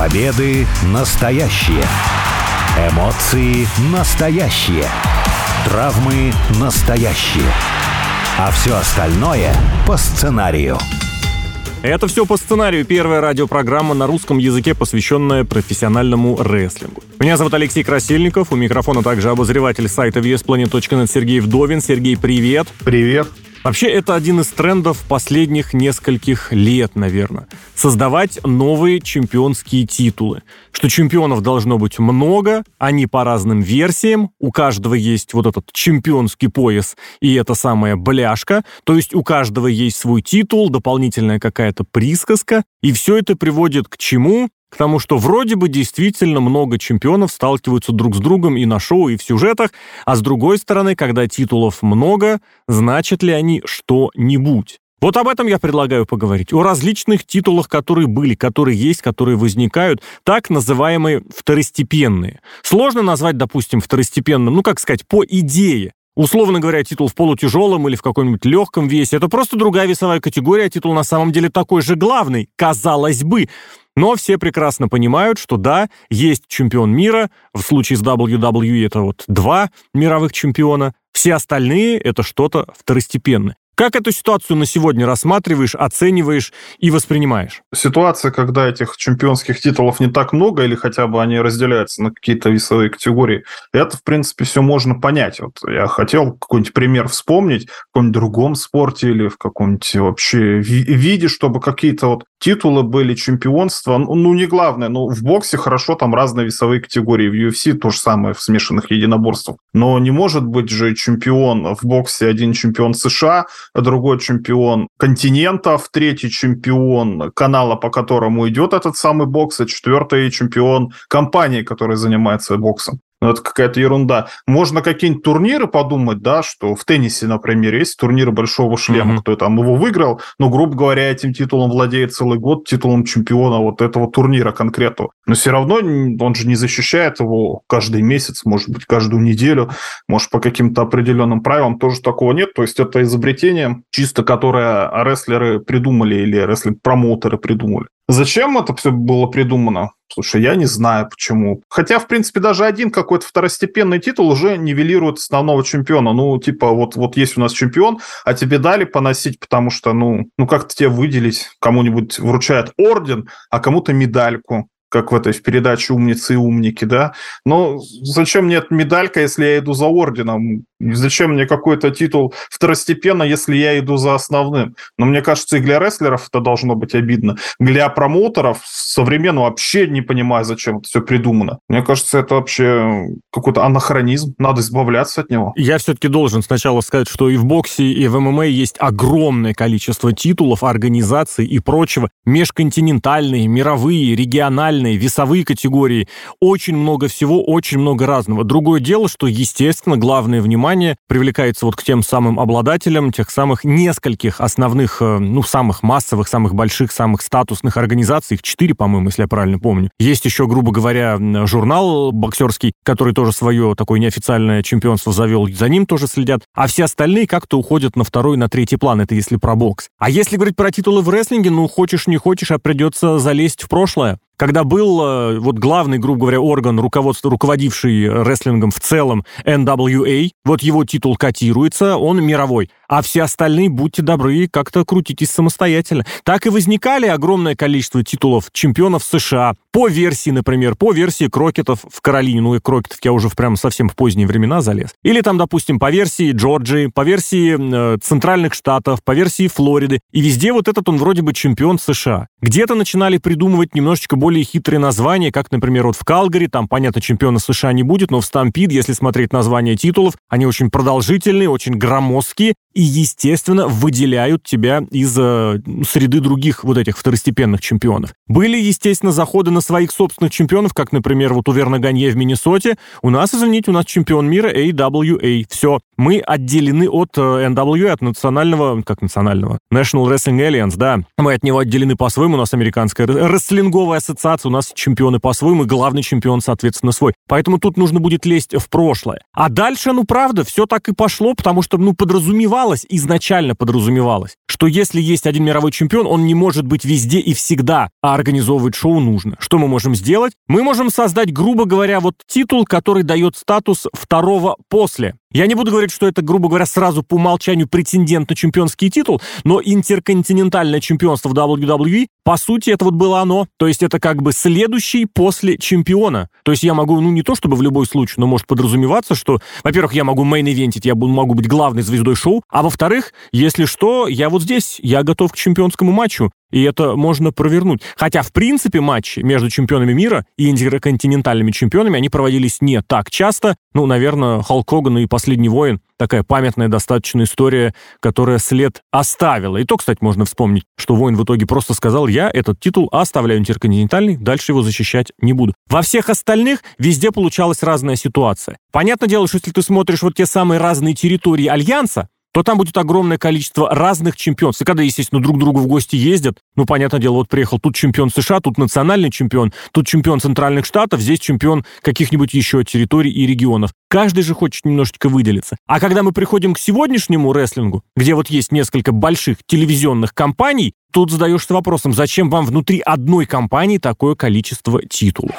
Победы настоящие. Эмоции настоящие. Травмы настоящие. А все остальное по сценарию. Это все по сценарию. Первая радиопрограмма на русском языке, посвященная профессиональному рестлингу. Меня зовут Алексей Красильников. У микрофона также обозреватель сайта VSPlanet.net Сергей Вдовин. Сергей, привет. Привет. Вообще, это один из трендов последних нескольких лет, наверное. Создавать новые чемпионские титулы. Что чемпионов должно быть много, они по разным версиям, у каждого есть вот этот чемпионский пояс и эта самая бляшка, то есть у каждого есть свой титул, дополнительная какая-то присказка, и все это приводит к чему? К тому, что вроде бы действительно много чемпионов сталкиваются друг с другом и на шоу, и в сюжетах, а с другой стороны, когда титулов много, значит ли они что-нибудь? Вот об этом я предлагаю поговорить. О различных титулах, которые были, которые есть, которые возникают, так называемые второстепенные. Сложно назвать, допустим, второстепенным, ну, как сказать, по идее. Условно говоря, титул в полутяжелом или в каком-нибудь легком весе. Это просто другая весовая категория, а титул на самом деле такой же главный, казалось бы. Но все прекрасно понимают, что да, есть чемпион мира, в случае с WWE это вот два мировых чемпиона, все остальные это что-то второстепенное. Как эту ситуацию на сегодня рассматриваешь, оцениваешь и воспринимаешь? Ситуация, когда этих чемпионских титулов не так много, или хотя бы они разделяются на какие-то весовые категории, это, в принципе, все можно понять. Вот я хотел какой-нибудь пример вспомнить в каком-нибудь другом спорте или в каком-нибудь вообще виде, чтобы какие-то вот титулы были, чемпионства. Ну, ну, не главное, но в боксе хорошо, там разные весовые категории. В UFC то же самое в смешанных единоборствах. Но не может быть же чемпион в боксе один чемпион США, другой чемпион континентов, третий чемпион канала, по которому идет этот самый бокс, и четвертый чемпион компании, которая занимается боксом. Ну, это какая-то ерунда. Можно какие-нибудь турниры подумать, да, что в теннисе, например, есть турниры большого шлема, mm-hmm. кто там его выиграл, но, грубо говоря, этим титулом владеет целый год, титулом чемпиона вот этого турнира конкретного. Но все равно он же не защищает его каждый месяц, может быть, каждую неделю, может, по каким-то определенным правилам тоже такого нет. То есть это изобретение чисто, которое рестлеры придумали или рестлинг-промоутеры придумали. Зачем это все было придумано? Слушай, я не знаю почему. Хотя, в принципе, даже один какой-то второстепенный титул уже нивелирует основного чемпиона. Ну, типа, вот, вот есть у нас чемпион, а тебе дали поносить, потому что, ну, ну как-то тебе выделить, кому-нибудь вручают орден, а кому-то медальку как в этой в передаче «Умницы и умники», да. Но зачем мне эта медалька, если я иду за орденом? Зачем мне какой-то титул второстепенно, если я иду за основным? Но мне кажется, и для рестлеров это должно быть обидно. Для промоутеров современно вообще не понимаю, зачем это все придумано. Мне кажется, это вообще какой-то анахронизм. Надо избавляться от него. Я все-таки должен сначала сказать, что и в боксе, и в ММА есть огромное количество титулов, организаций и прочего. Межконтинентальные, мировые, региональные, весовые категории. Очень много всего, очень много разного. Другое дело, что, естественно, главное внимание внимание привлекается вот к тем самым обладателям тех самых нескольких основных, э, ну, самых массовых, самых больших, самых статусных организаций, их четыре, по-моему, если я правильно помню. Есть еще, грубо говоря, журнал боксерский, который тоже свое такое неофициальное чемпионство завел, за ним тоже следят, а все остальные как-то уходят на второй, на третий план, это если про бокс. А если говорить про титулы в рестлинге, ну, хочешь не хочешь, а придется залезть в прошлое когда был э, вот главный, грубо говоря, орган, руководство, руководивший рестлингом в целом, NWA, вот его титул котируется, он мировой а все остальные, будьте добры, как-то крутитесь самостоятельно. Так и возникали огромное количество титулов чемпионов США. По версии, например, по версии Крокетов в Каролине, ну и Крокетов я уже прям совсем в поздние времена залез. Или там, допустим, по версии Джорджии, по версии э, центральных штатов, по версии Флориды. И везде вот этот он вроде бы чемпион США. Где-то начинали придумывать немножечко более хитрые названия, как, например, вот в Калгари, там, понятно, чемпиона США не будет, но в Stampede, если смотреть названия титулов, они очень продолжительные, очень громоздкие, и, естественно, выделяют тебя из э, среды других вот этих второстепенных чемпионов. Были, естественно, заходы на своих собственных чемпионов, как, например, вот у Верна Ганье в Миннесоте. У нас, извините, у нас чемпион мира AWA. Все. Мы отделены от э, NWA, от национального, как национального, National Wrestling Alliance, да. Мы от него отделены по-своему, у нас американская рестлинговая ассоциация, у нас чемпионы по-своему, и главный чемпион, соответственно, свой. Поэтому тут нужно будет лезть в прошлое. А дальше, ну, правда, все так и пошло, потому что, ну, подразумевалось, изначально подразумевалось, что если есть один мировой чемпион, он не может быть везде и всегда, а организовывать шоу нужно. Что мы можем сделать? Мы можем создать, грубо говоря, вот титул, который дает статус второго после. Я не буду говорить, что это, грубо говоря, сразу по умолчанию претендент на чемпионский титул, но интерконтинентальное чемпионство в WWE, по сути, это вот было оно. То есть это как бы следующий после чемпиона. То есть я могу, ну не то чтобы в любой случай, но может подразумеваться, что, во-первых, я могу мейн-ивентить, я могу быть главной звездой шоу, а во-вторых, если что, я вот здесь, я готов к чемпионскому матчу. И это можно провернуть. Хотя, в принципе, матчи между чемпионами мира и интерконтинентальными чемпионами, они проводились не так часто. Ну, наверное, Халк Хоган и Последний воин такая памятная достаточно история, которая след оставила. И то, кстати, можно вспомнить, что воин в итоге просто сказал, я этот титул оставляю интерконтинентальный, дальше его защищать не буду. Во всех остальных везде получалась разная ситуация. Понятное дело, что если ты смотришь вот те самые разные территории Альянса, то там будет огромное количество разных чемпионств. И когда, естественно, друг к другу в гости ездят, ну, понятное дело, вот приехал тут чемпион США, тут национальный чемпион, тут чемпион Центральных Штатов, здесь чемпион каких-нибудь еще территорий и регионов. Каждый же хочет немножечко выделиться. А когда мы приходим к сегодняшнему рестлингу, где вот есть несколько больших телевизионных компаний, тут задаешься вопросом, зачем вам внутри одной компании такое количество титулов?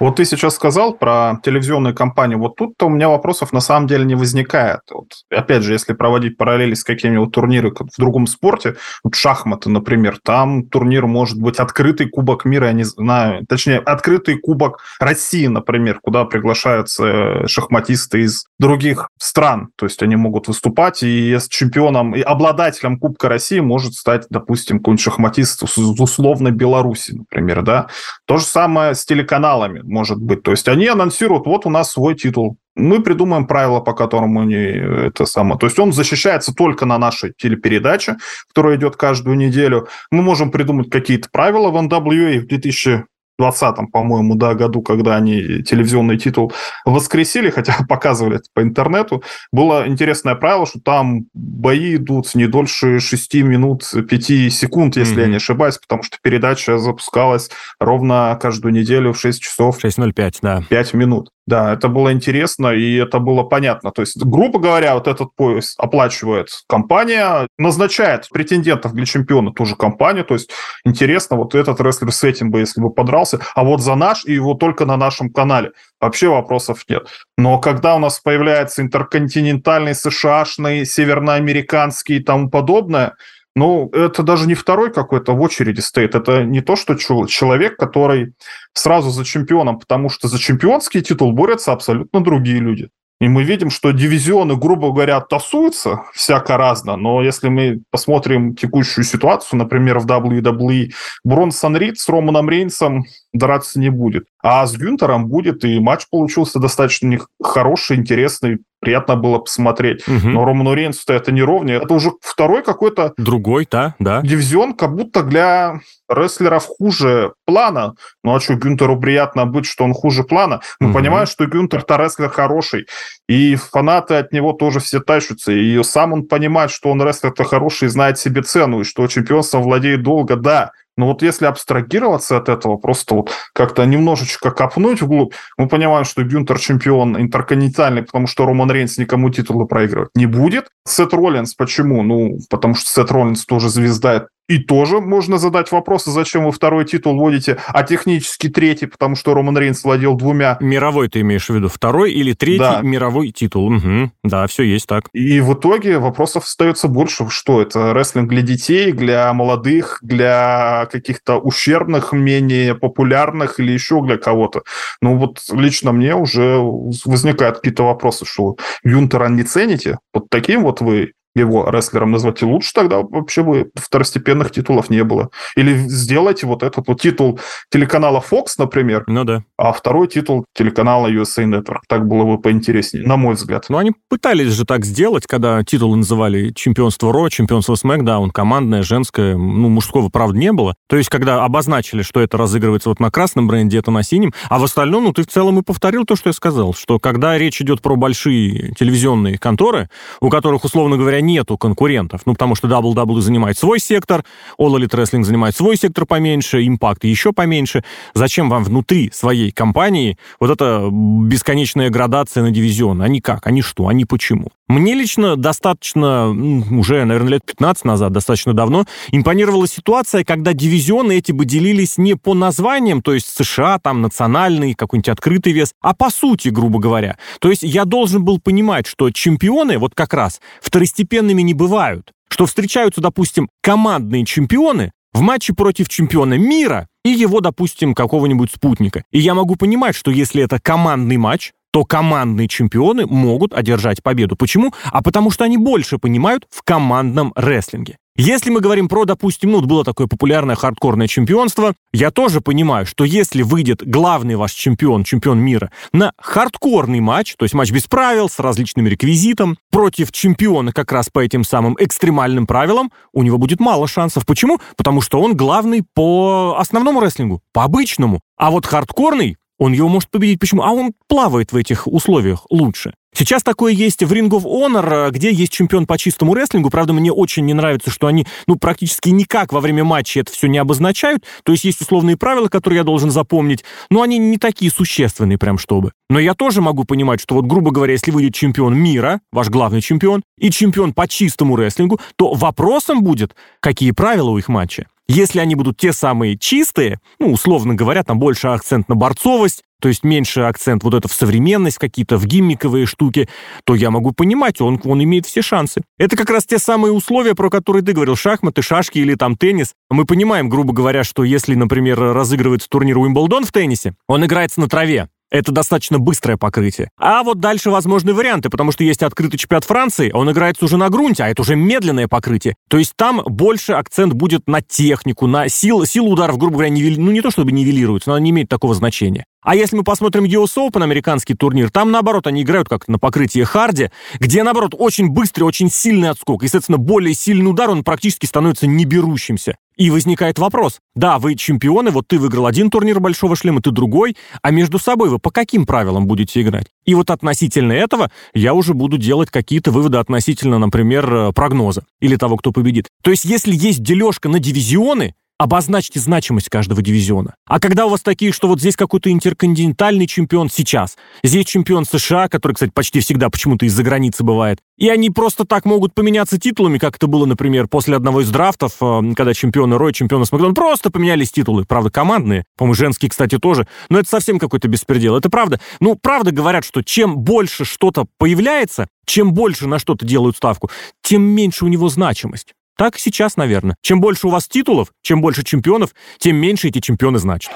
Вот ты сейчас сказал про телевизионную кампанию. Вот тут-то у меня вопросов на самом деле не возникает. Вот, опять же, если проводить параллели с какими-нибудь турнирами в другом спорте, вот шахматы, например, там турнир может быть открытый Кубок мира, я не знаю, точнее, открытый Кубок России, например, куда приглашаются э, шахматисты из других стран. То есть они могут выступать, и с чемпионом и обладателем Кубка России может стать, допустим, какой-нибудь шахматист из условной Беларуси, например, да. То же самое с телеканалами может быть. То есть они анонсируют, вот у нас свой титул. Мы придумаем правила, по которым они это самое. То есть он защищается только на нашей телепередаче, которая идет каждую неделю. Мы можем придумать какие-то правила в NWA в 2000 20 по-моему, да, году, когда они телевизионный титул воскресили, хотя показывали это по интернету, было интересное правило, что там бои идут не дольше 6 минут 5 секунд, если mm-hmm. я не ошибаюсь, потому что передача запускалась ровно каждую неделю в 6 часов. 6.05, да. 5 минут. Да, это было интересно, и это было понятно. То есть, грубо говоря, вот этот пояс оплачивает компания, назначает претендентов для чемпиона ту же компанию. То есть, интересно, вот этот рестлер с этим бы, если бы подрался, а вот за наш, и его только на нашем канале. Вообще вопросов нет. Но когда у нас появляется интерконтинентальный, США-шный, северноамериканский и тому подобное, ну, это даже не второй какой-то в очереди стоит. Это не то, что человек, который сразу за чемпионом, потому что за чемпионский титул борются абсолютно другие люди. И мы видим, что дивизионы, грубо говоря, тасуются всяко разно, но если мы посмотрим текущую ситуацию, например, в WWE, Бронсон Рид с Романом Рейнсом драться не будет. А с Гюнтером будет, и матч получился достаточно хороший, интересный, приятно было посмотреть. Угу. Но Роману Рейнсу это не ровнее. Это уже второй какой-то... Другой, да, да. Дивизион, как будто для рестлеров хуже плана. Ну а что, Гюнтеру приятно быть, что он хуже плана? Мы угу. понимаем, что Гюнтер-то рестлер хороший. И фанаты от него тоже все тащатся. И сам он понимает, что он рестлер-то хороший, знает себе цену, и что чемпионством владеет долго, да. Но вот если абстрагироваться от этого, просто вот как-то немножечко копнуть вглубь, мы понимаем, что Гюнтер чемпион интерконтинентальный, потому что Роман Рейнс никому титулы проигрывать не будет. Сет Роллинс почему? Ну, потому что Сет Роллинс тоже звезда и тоже можно задать вопрос, зачем вы второй титул вводите, а технически третий, потому что Роман Рейнс владел двумя. Мировой ты имеешь в виду? Второй или третий да. мировой титул? Угу. Да, все есть так. И в итоге вопросов остается больше. Что это? Рестлинг для детей, для молодых, для каких-то ущербных, менее популярных или еще для кого-то? Ну вот лично мне уже возникают какие-то вопросы, что Юнтера не цените? Вот таким вот вы его рестлером назвать. И лучше тогда вообще бы второстепенных титулов не было. Или сделайте вот этот вот титул телеканала Fox, например, ну да. а второй титул телеканала USA Network. Так было бы поинтереснее, на мой взгляд. Ну, они пытались же так сделать, когда титулы называли чемпионство Ро, чемпионство SmackDown, командное, женское, ну, мужского, правда, не было. То есть, когда обозначили, что это разыгрывается вот на красном бренде, это на синем, а в остальном, ну, ты в целом и повторил то, что я сказал, что когда речь идет про большие телевизионные конторы, у которых, условно говоря, нету конкурентов, ну, потому что WWE занимает свой сектор, All Elite Wrestling занимает свой сектор поменьше, Impact еще поменьше, зачем вам внутри своей компании вот эта бесконечная градация на дивизион? Они как? Они что? Они почему? Мне лично достаточно, уже, наверное, лет 15 назад, достаточно давно, импонировала ситуация, когда дивизионы эти бы делились не по названиям, то есть США, там, национальный, какой-нибудь открытый вес, а по сути, грубо говоря. То есть я должен был понимать, что чемпионы вот как раз второстепенными не бывают. Что встречаются, допустим, командные чемпионы в матче против чемпиона мира и его, допустим, какого-нибудь спутника. И я могу понимать, что если это командный матч, то командные чемпионы могут одержать победу. Почему? А потому что они больше понимают в командном рестлинге. Если мы говорим про, допустим, ну, было такое популярное хардкорное чемпионство, я тоже понимаю, что если выйдет главный ваш чемпион, чемпион мира, на хардкорный матч, то есть матч без правил, с различными реквизитом, против чемпиона как раз по этим самым экстремальным правилам, у него будет мало шансов. Почему? Потому что он главный по основному рестлингу, по обычному. А вот хардкорный, он его может победить. Почему? А он плавает в этих условиях лучше. Сейчас такое есть в Ring of Honor, где есть чемпион по чистому рестлингу. Правда, мне очень не нравится, что они, ну, практически никак во время матча это все не обозначают. То есть есть условные правила, которые я должен запомнить, но они не такие существенные прям чтобы. Но я тоже могу понимать, что вот, грубо говоря, если выйдет чемпион мира, ваш главный чемпион, и чемпион по чистому рестлингу, то вопросом будет, какие правила у их матча. Если они будут те самые чистые, ну, условно говоря, там больше акцент на борцовость, то есть меньше акцент вот это в современность, какие-то в гиммиковые штуки, то я могу понимать, он, он имеет все шансы. Это как раз те самые условия, про которые ты говорил, шахматы, шашки или там теннис. Мы понимаем, грубо говоря, что если, например, разыгрывается турнир Уимблдон в теннисе, он играется на траве, это достаточно быстрое покрытие. А вот дальше возможны варианты, потому что есть открытый чемпионат Франции, он играется уже на грунте, а это уже медленное покрытие. То есть там больше акцент будет на технику, на силу, силу ударов, грубо говоря, нивель... ну не то чтобы нивелируется, но она не имеет такого значения. А если мы посмотрим US Open, американский турнир, там, наоборот, они играют как на покрытии харди, где, наоборот, очень быстрый, очень сильный отскок. И, соответственно, более сильный удар, он практически становится неберущимся. И возникает вопрос. Да, вы чемпионы, вот ты выиграл один турнир Большого Шлема, ты другой, а между собой вы по каким правилам будете играть? И вот относительно этого я уже буду делать какие-то выводы относительно, например, э, прогноза или того, кто победит. То есть, если есть дележка на дивизионы, обозначьте значимость каждого дивизиона. А когда у вас такие, что вот здесь какой-то интерконтинентальный чемпион сейчас, здесь чемпион США, который, кстати, почти всегда почему-то из-за границы бывает, и они просто так могут поменяться титулами, как это было, например, после одного из драфтов, э, когда чемпионы Рой, чемпионы Смакдон просто поменялись титулы. Правда, командные. По-моему, женские, кстати, тоже. Но это совсем какой-то беспредел. Это правда. Ну, правда говорят, что чем больше что-то появляется, чем больше на что-то делают ставку, тем меньше у него значимость. Так сейчас, наверное. Чем больше у вас титулов, чем больше чемпионов, тем меньше эти чемпионы значат.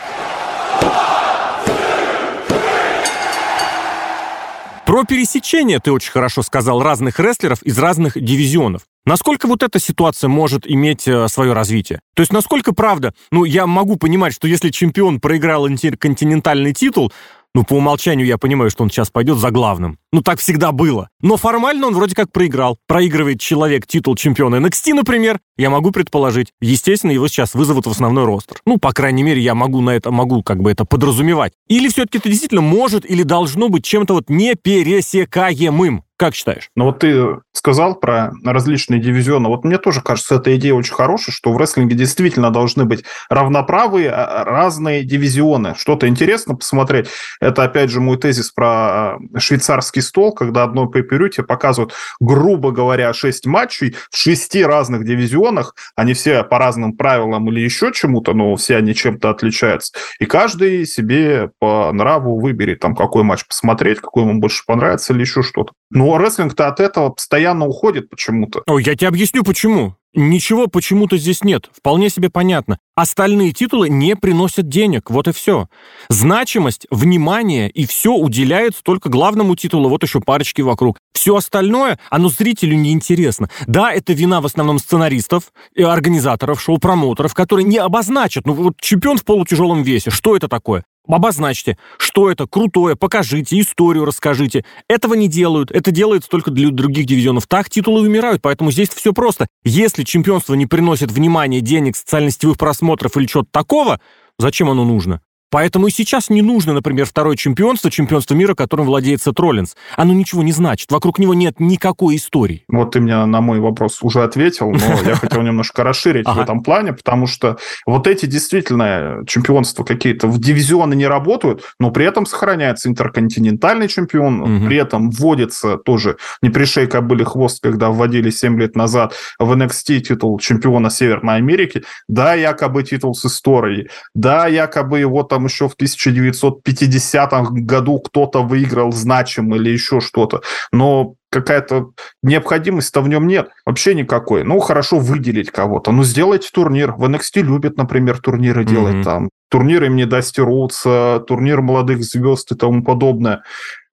Про пересечение ты очень хорошо сказал разных рестлеров из разных дивизионов. Насколько вот эта ситуация может иметь э, свое развитие? То есть насколько правда, ну, я могу понимать, что если чемпион проиграл континентальный титул, ну, по умолчанию я понимаю, что он сейчас пойдет за главным. Ну, так всегда было. Но формально он вроде как проиграл. Проигрывает человек титул чемпиона NXT, например. Я могу предположить. Естественно, его сейчас вызовут в основной ростер. Ну, по крайней мере, я могу на это, могу как бы это подразумевать. Или все-таки это действительно может или должно быть чем-то вот непересекаемым. Как считаешь? Ну вот ты сказал про различные дивизионы. Вот мне тоже кажется, эта идея очень хорошая, что в рестлинге действительно должны быть равноправые а, разные дивизионы. Что-то интересно посмотреть. Это, опять же, мой тезис про а, швейцарский стол, когда одной по тебе показывают, грубо говоря, шесть матчей в шести разных дивизионах. Они все по разным правилам или еще чему-то, но все они чем-то отличаются. И каждый себе по нраву выберет, там, какой матч посмотреть, какой ему больше понравится или еще что-то. Но рестлинг-то от этого постоянно уходит почему-то. Ой, я тебе объясню, почему. Ничего почему-то здесь нет. Вполне себе понятно. Остальные титулы не приносят денег. Вот и все. Значимость, внимание и все уделяется только главному титулу. Вот еще парочки вокруг. Все остальное, оно зрителю не интересно. Да, это вина в основном сценаристов, и организаторов, шоу-промоутеров, которые не обозначат. Ну вот чемпион в полутяжелом весе. Что это такое? Обозначьте, что это крутое, покажите, историю расскажите. Этого не делают, это делается только для других дивизионов. Так титулы умирают, поэтому здесь все просто. Если чемпионство не приносит внимания, денег, социально-сетевых просмотров или чего-то такого, зачем оно нужно? Поэтому и сейчас не нужно, например, второе чемпионство, чемпионство мира, которым владеет Сет Роллинс. Оно ничего не значит. Вокруг него нет никакой истории. Вот ты мне на мой вопрос уже ответил, но я хотел немножко расширить в этом плане, потому что вот эти действительно чемпионства какие-то в дивизионы не работают, но при этом сохраняется интерконтинентальный чемпион, при этом вводится тоже не пришей кобыли хвост, когда вводили 7 лет назад в NXT титул чемпиона Северной Америки. Да, якобы титул с историей. Да, якобы его там там еще в 1950 году кто-то выиграл значим или еще что-то. Но какая-то необходимость-то в нем нет. Вообще никакой. Ну, хорошо выделить кого-то. Ну, сделайте турнир. В NXT любят, например, турниры mm-hmm. делать там. Турниры мне Дасти Роудса, турнир молодых звезд и тому подобное.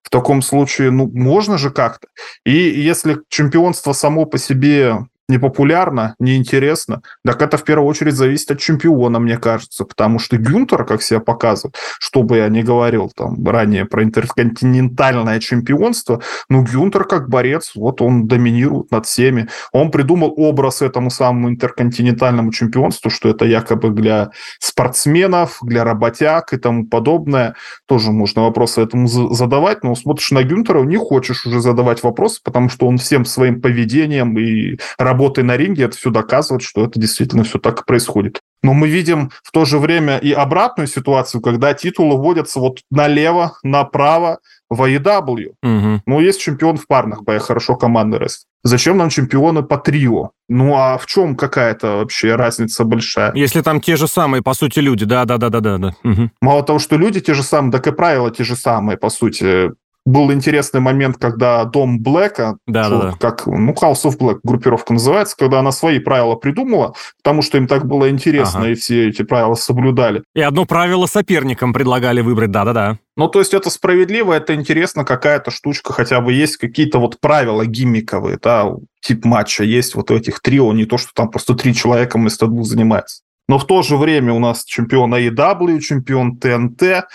В таком случае, ну, можно же как-то. И если чемпионство само по себе непопулярно, неинтересно, так это в первую очередь зависит от чемпиона, мне кажется, потому что Гюнтер, как себя показывает, что бы я ни говорил там ранее про интерконтинентальное чемпионство, ну, Гюнтер как борец, вот он доминирует над всеми. Он придумал образ этому самому интерконтинентальному чемпионству, что это якобы для спортсменов, для работяг и тому подобное. Тоже можно вопросы этому задавать, но смотришь на Гюнтера, не хочешь уже задавать вопросы, потому что он всем своим поведением и работой работой на ринге это все доказывает, что это действительно все так и происходит. Но мы видим в то же время и обратную ситуацию, когда титулы вводятся вот налево, направо в AEW. Угу. Ну, есть чемпион в парных боях, хорошо команды рестлинг. Зачем нам чемпионы по трио? Ну, а в чем какая-то вообще разница большая? Если там те же самые, по сути, люди, да-да-да-да-да. Угу. Мало того, что люди те же самые, так и правила те же самые, по сути был интересный момент, когда дом Блэка, да, что, да, да. как, ну, House of Black группировка называется, когда она свои правила придумала, потому что им так было интересно, ага. и все эти правила соблюдали. И одно правило соперникам предлагали выбрать, да-да-да. Ну, то есть это справедливо, это интересно, какая-то штучка хотя бы есть, какие-то вот правила гиммиковые, да, тип матча есть вот у этих трио, не то, что там просто три человека вместо двух занимается. Но в то же время у нас чемпион AEW, чемпион ТНТ,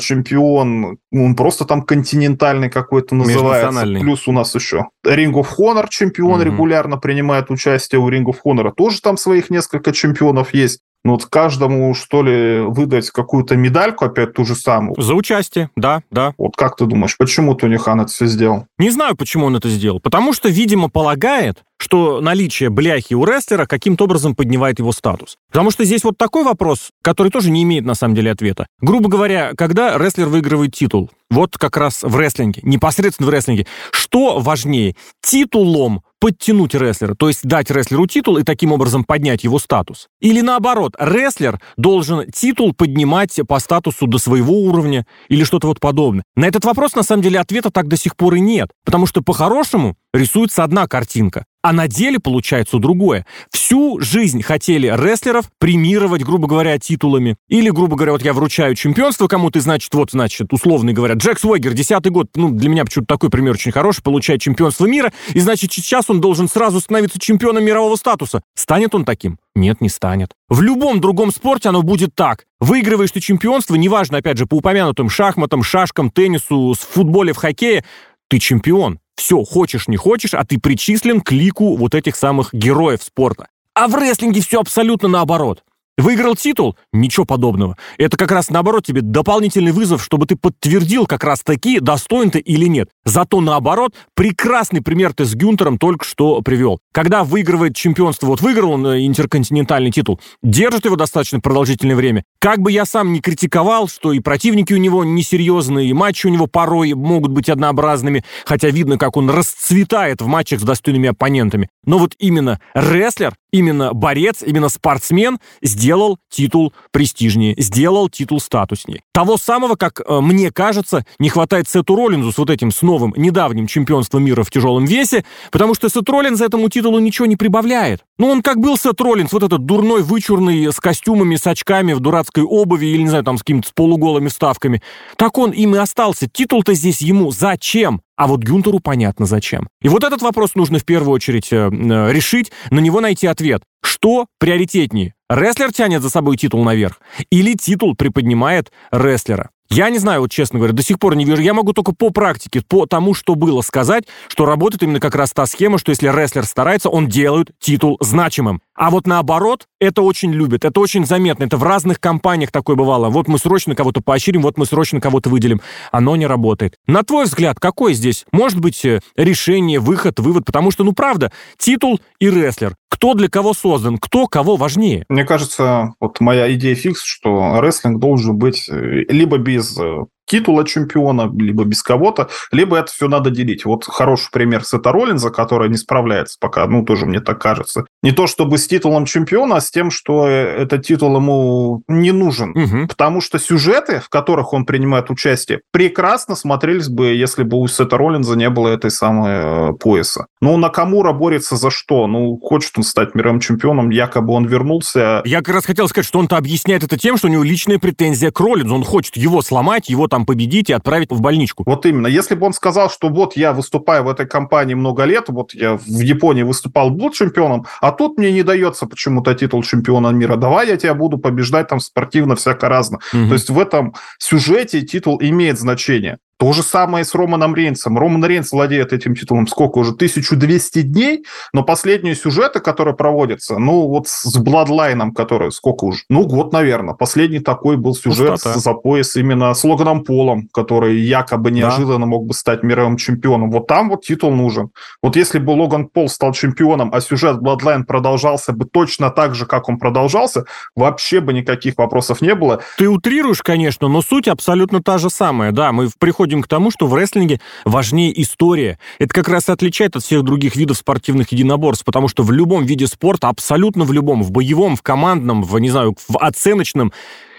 чемпион, он просто там континентальный какой-то называется. Плюс у нас еще Ring of Honor чемпион mm-hmm. регулярно принимает участие. У Ring of Honor тоже там своих несколько чемпионов есть. Ну вот каждому, что ли, выдать какую-то медальку, опять ту же самую. За участие, да, да. Вот как ты думаешь, почему Тони Хан это все сделал? Не знаю, почему он это сделал. Потому что, видимо, полагает, что наличие бляхи у рестлера каким-то образом поднимает его статус. Потому что здесь вот такой вопрос, который тоже не имеет на самом деле ответа. Грубо говоря, когда рестлер выигрывает титул, вот как раз в рестлинге, непосредственно в рестлинге, что важнее, титулом подтянуть рестлера, то есть дать рестлеру титул и таким образом поднять его статус? Или наоборот, рестлер должен титул поднимать по статусу до своего уровня или что-то вот подобное? На этот вопрос, на самом деле, ответа так до сих пор и нет, потому что по-хорошему рисуется одна картинка а на деле получается другое. Всю жизнь хотели рестлеров премировать, грубо говоря, титулами. Или, грубо говоря, вот я вручаю чемпионство кому-то, значит, вот, значит, условно говоря, Джек Свегер, десятый год, ну, для меня почему-то такой пример очень хороший, получает чемпионство мира, и, значит, сейчас он должен сразу становиться чемпионом мирового статуса. Станет он таким? Нет, не станет. В любом другом спорте оно будет так. Выигрываешь ты чемпионство, неважно, опять же, по упомянутым шахматам, шашкам, теннису, в футболе, в хоккее, ты чемпион. Все, хочешь, не хочешь, а ты причислен к лику вот этих самых героев спорта. А в рестлинге все абсолютно наоборот. Выиграл титул? Ничего подобного. Это как раз наоборот тебе дополнительный вызов, чтобы ты подтвердил как раз таки, достоин ты или нет. Зато наоборот, прекрасный пример ты с Гюнтером только что привел. Когда выигрывает чемпионство, вот выиграл он э, интерконтинентальный титул, держит его достаточно продолжительное время. Как бы я сам не критиковал, что и противники у него несерьезные, и матчи у него порой могут быть однообразными, хотя видно, как он расцветает в матчах с достойными оппонентами. Но вот именно рестлер, именно борец, именно спортсмен сделал титул престижнее, сделал титул статуснее. Того самого, как э, мне кажется, не хватает Сету Роллинзу с вот этим, с новым, недавним чемпионством мира в тяжелом весе, потому что Сет Роллинз этому титулу ничего не прибавляет. Ну, он как был Сет Роллинс, вот этот дурной, вычурный, с костюмами, с очками, в дурацкой обуви или, не знаю, там, с какими-то полуголыми вставками. Так он им и остался. Титул-то здесь ему зачем? А вот Гюнтеру понятно зачем. И вот этот вопрос нужно в первую очередь э, э, решить, на него найти ответ. Что приоритетнее? Рестлер тянет за собой титул наверх? Или титул приподнимает рестлера? Я не знаю, вот честно говоря, до сих пор не вижу. Я могу только по практике, по тому, что было сказать, что работает именно как раз та схема, что если рестлер старается, он делает титул значимым. А вот наоборот, это очень любят, это очень заметно. Это в разных компаниях такое бывало. Вот мы срочно кого-то поощрим, вот мы срочно кого-то выделим. Оно не работает. На твой взгляд, какой здесь может быть э, решение, выход, вывод? Потому что, ну правда, титул и рестлер. Кто для кого создан, кто кого важнее? Мне кажется, вот моя идея фикс, что рестлинг должен быть э, либо без э, титула чемпиона, либо без кого-то, либо это все надо делить. Вот хороший пример Сета Роллинза, который не справляется пока, ну, тоже мне так кажется. Не то чтобы с титулом чемпиона, а с тем, что э, этот титул ему не нужен. Угу. Потому что сюжеты, в которых он принимает участие, прекрасно смотрелись бы, если бы у Сета Роллинза не было этой самой э, пояса. Ну, Накамура борется за что? Ну, хочет он стать мировым чемпионом, якобы он вернулся. Я как раз хотел сказать, что он-то объясняет это тем, что у него личная претензия к Роллинзу. Он хочет его сломать, его там победить и отправить в больничку. Вот именно. Если бы он сказал, что вот я выступаю в этой компании много лет, вот я в Японии выступал, был чемпионом, а тут мне не дается почему-то титул чемпиона мира. Давай я тебя буду побеждать там спортивно, всяко разно. Угу. То есть в этом сюжете титул имеет значение. То же самое с Романом Рейнсом. Роман Рейнс владеет этим титулом сколько уже? 1200 дней, но последние сюжеты, которые проводятся, ну вот с Бладлайном, который сколько уже? Ну год, наверное. Последний такой был сюжет Пустота. за пояс именно с Логаном Полом, который якобы неожиданно да. мог бы стать мировым чемпионом. Вот там вот титул нужен. Вот если бы Логан Пол стал чемпионом, а сюжет Бладлайн продолжался бы точно так же, как он продолжался, вообще бы никаких вопросов не было. Ты утрируешь, конечно, но суть абсолютно та же самая. Да, мы в приходе приходим к тому, что в рестлинге важнее история. Это как раз отличает от всех других видов спортивных единоборств, потому что в любом виде спорта, абсолютно в любом, в боевом, в командном, в, не знаю, в оценочном,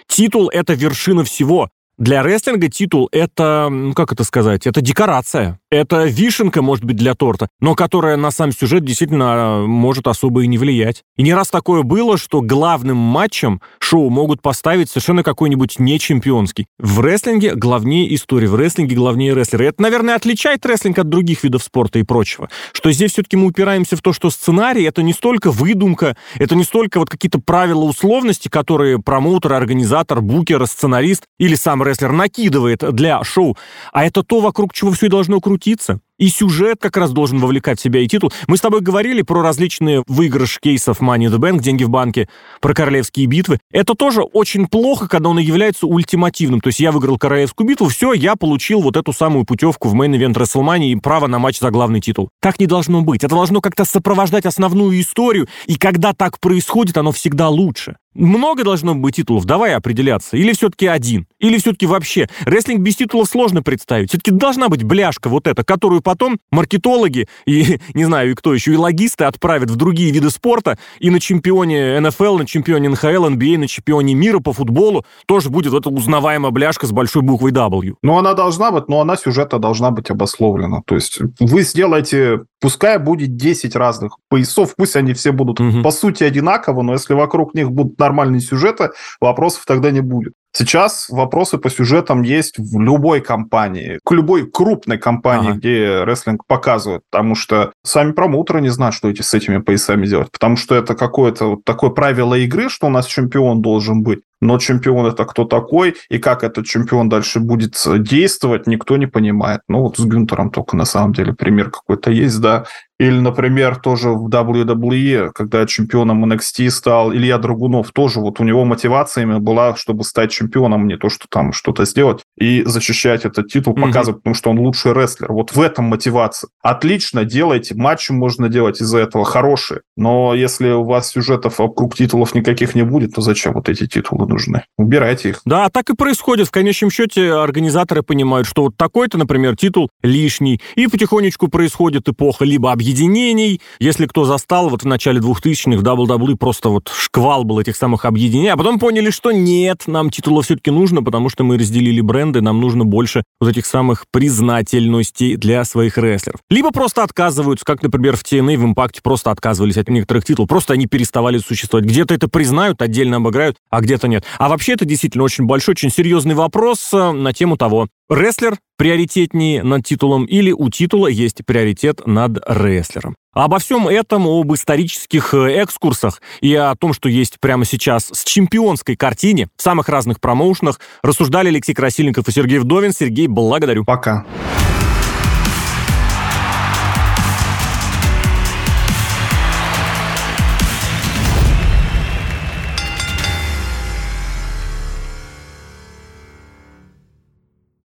Титул — это вершина всего. Для рестлинга титул — это, как это сказать, это декорация. Это вишенка, может быть, для торта, но которая на сам сюжет действительно а, может особо и не влиять. И не раз такое было, что главным матчем шоу могут поставить совершенно какой-нибудь не чемпионский. В рестлинге главнее история, в рестлинге главнее рестлеры. Это, наверное, отличает рестлинг от других видов спорта и прочего. Что здесь все-таки мы упираемся в то, что сценарий — это не столько выдумка, это не столько вот какие-то правила условности, которые промоутер, организатор, букер, сценарист или сам рестлер накидывает для шоу, а это то, вокруг чего все и должно крутиться крутиться. И сюжет как раз должен вовлекать в себя и титул. Мы с тобой говорили про различные выигрыш кейсов Money in the Bank, деньги в банке, про королевские битвы. Это тоже очень плохо, когда он является ультимативным. То есть я выиграл королевскую битву, все, я получил вот эту самую путевку в main event WrestleMania и право на матч за главный титул. Так не должно быть. Это должно как-то сопровождать основную историю, и когда так происходит, оно всегда лучше. Много должно быть титулов, давай определяться. Или все-таки один, или все-таки вообще. Рестлинг без титулов сложно представить. Все-таки должна быть бляшка вот эта, которую потом маркетологи и, не знаю, и кто еще, и логисты отправят в другие виды спорта, и на чемпионе НФЛ, на чемпионе НХЛ, НБА, на чемпионе мира по футболу тоже будет эта узнаваемая бляшка с большой буквой W. Ну, она должна быть, но она сюжета должна быть обословлена. То есть вы сделаете, пускай будет 10 разных поясов, пусть они все будут угу. по сути одинаково, но если вокруг них будут нормальные сюжеты, вопросов тогда не будет. Сейчас вопросы по сюжетам есть в любой компании, к любой крупной компании, ага. где рестлинг показывают, потому что сами промоутеры не знают, что эти с этими поясами делать, потому что это какое-то вот такое правило игры, что у нас чемпион должен быть, но чемпион это кто такой, и как этот чемпион дальше будет действовать, никто не понимает. Ну вот с Гюнтером только на самом деле пример какой-то есть, да, или, например, тоже в WWE, когда чемпионом NXT стал Илья Драгунов, тоже вот у него мотивация именно была, чтобы стать чемпионом, не то, что там что-то сделать, и защищать этот титул, mm-hmm. показывать, потому что он лучший рестлер. Вот в этом мотивация. Отлично, делайте, матчи можно делать из-за этого хорошие, но если у вас сюжетов вокруг титулов никаких не будет, то зачем вот эти титулы нужны? Убирайте их. Да, так и происходит. В конечном счете организаторы понимают, что вот такой-то, например, титул лишний, и потихонечку происходит эпоха либо объявления объединений. Если кто застал, вот в начале 2000-х в WWE просто вот шквал был этих самых объединений, а потом поняли, что нет, нам титулов все-таки нужно, потому что мы разделили бренды, нам нужно больше вот этих самых признательностей для своих рестлеров. Либо просто отказываются, как, например, в TNA, в Импакте просто отказывались от некоторых титулов, просто они переставали существовать. Где-то это признают, отдельно обыграют, а где-то нет. А вообще это действительно очень большой, очень серьезный вопрос э, на тему того, рестлер приоритетнее над титулом или у титула есть приоритет над рестлером. Обо всем этом, об исторических э, экскурсах и о том, что есть прямо сейчас с чемпионской картине в самых разных промоушенах, рассуждали Алексей Красильников и Сергей Вдовин. Сергей, благодарю. Пока.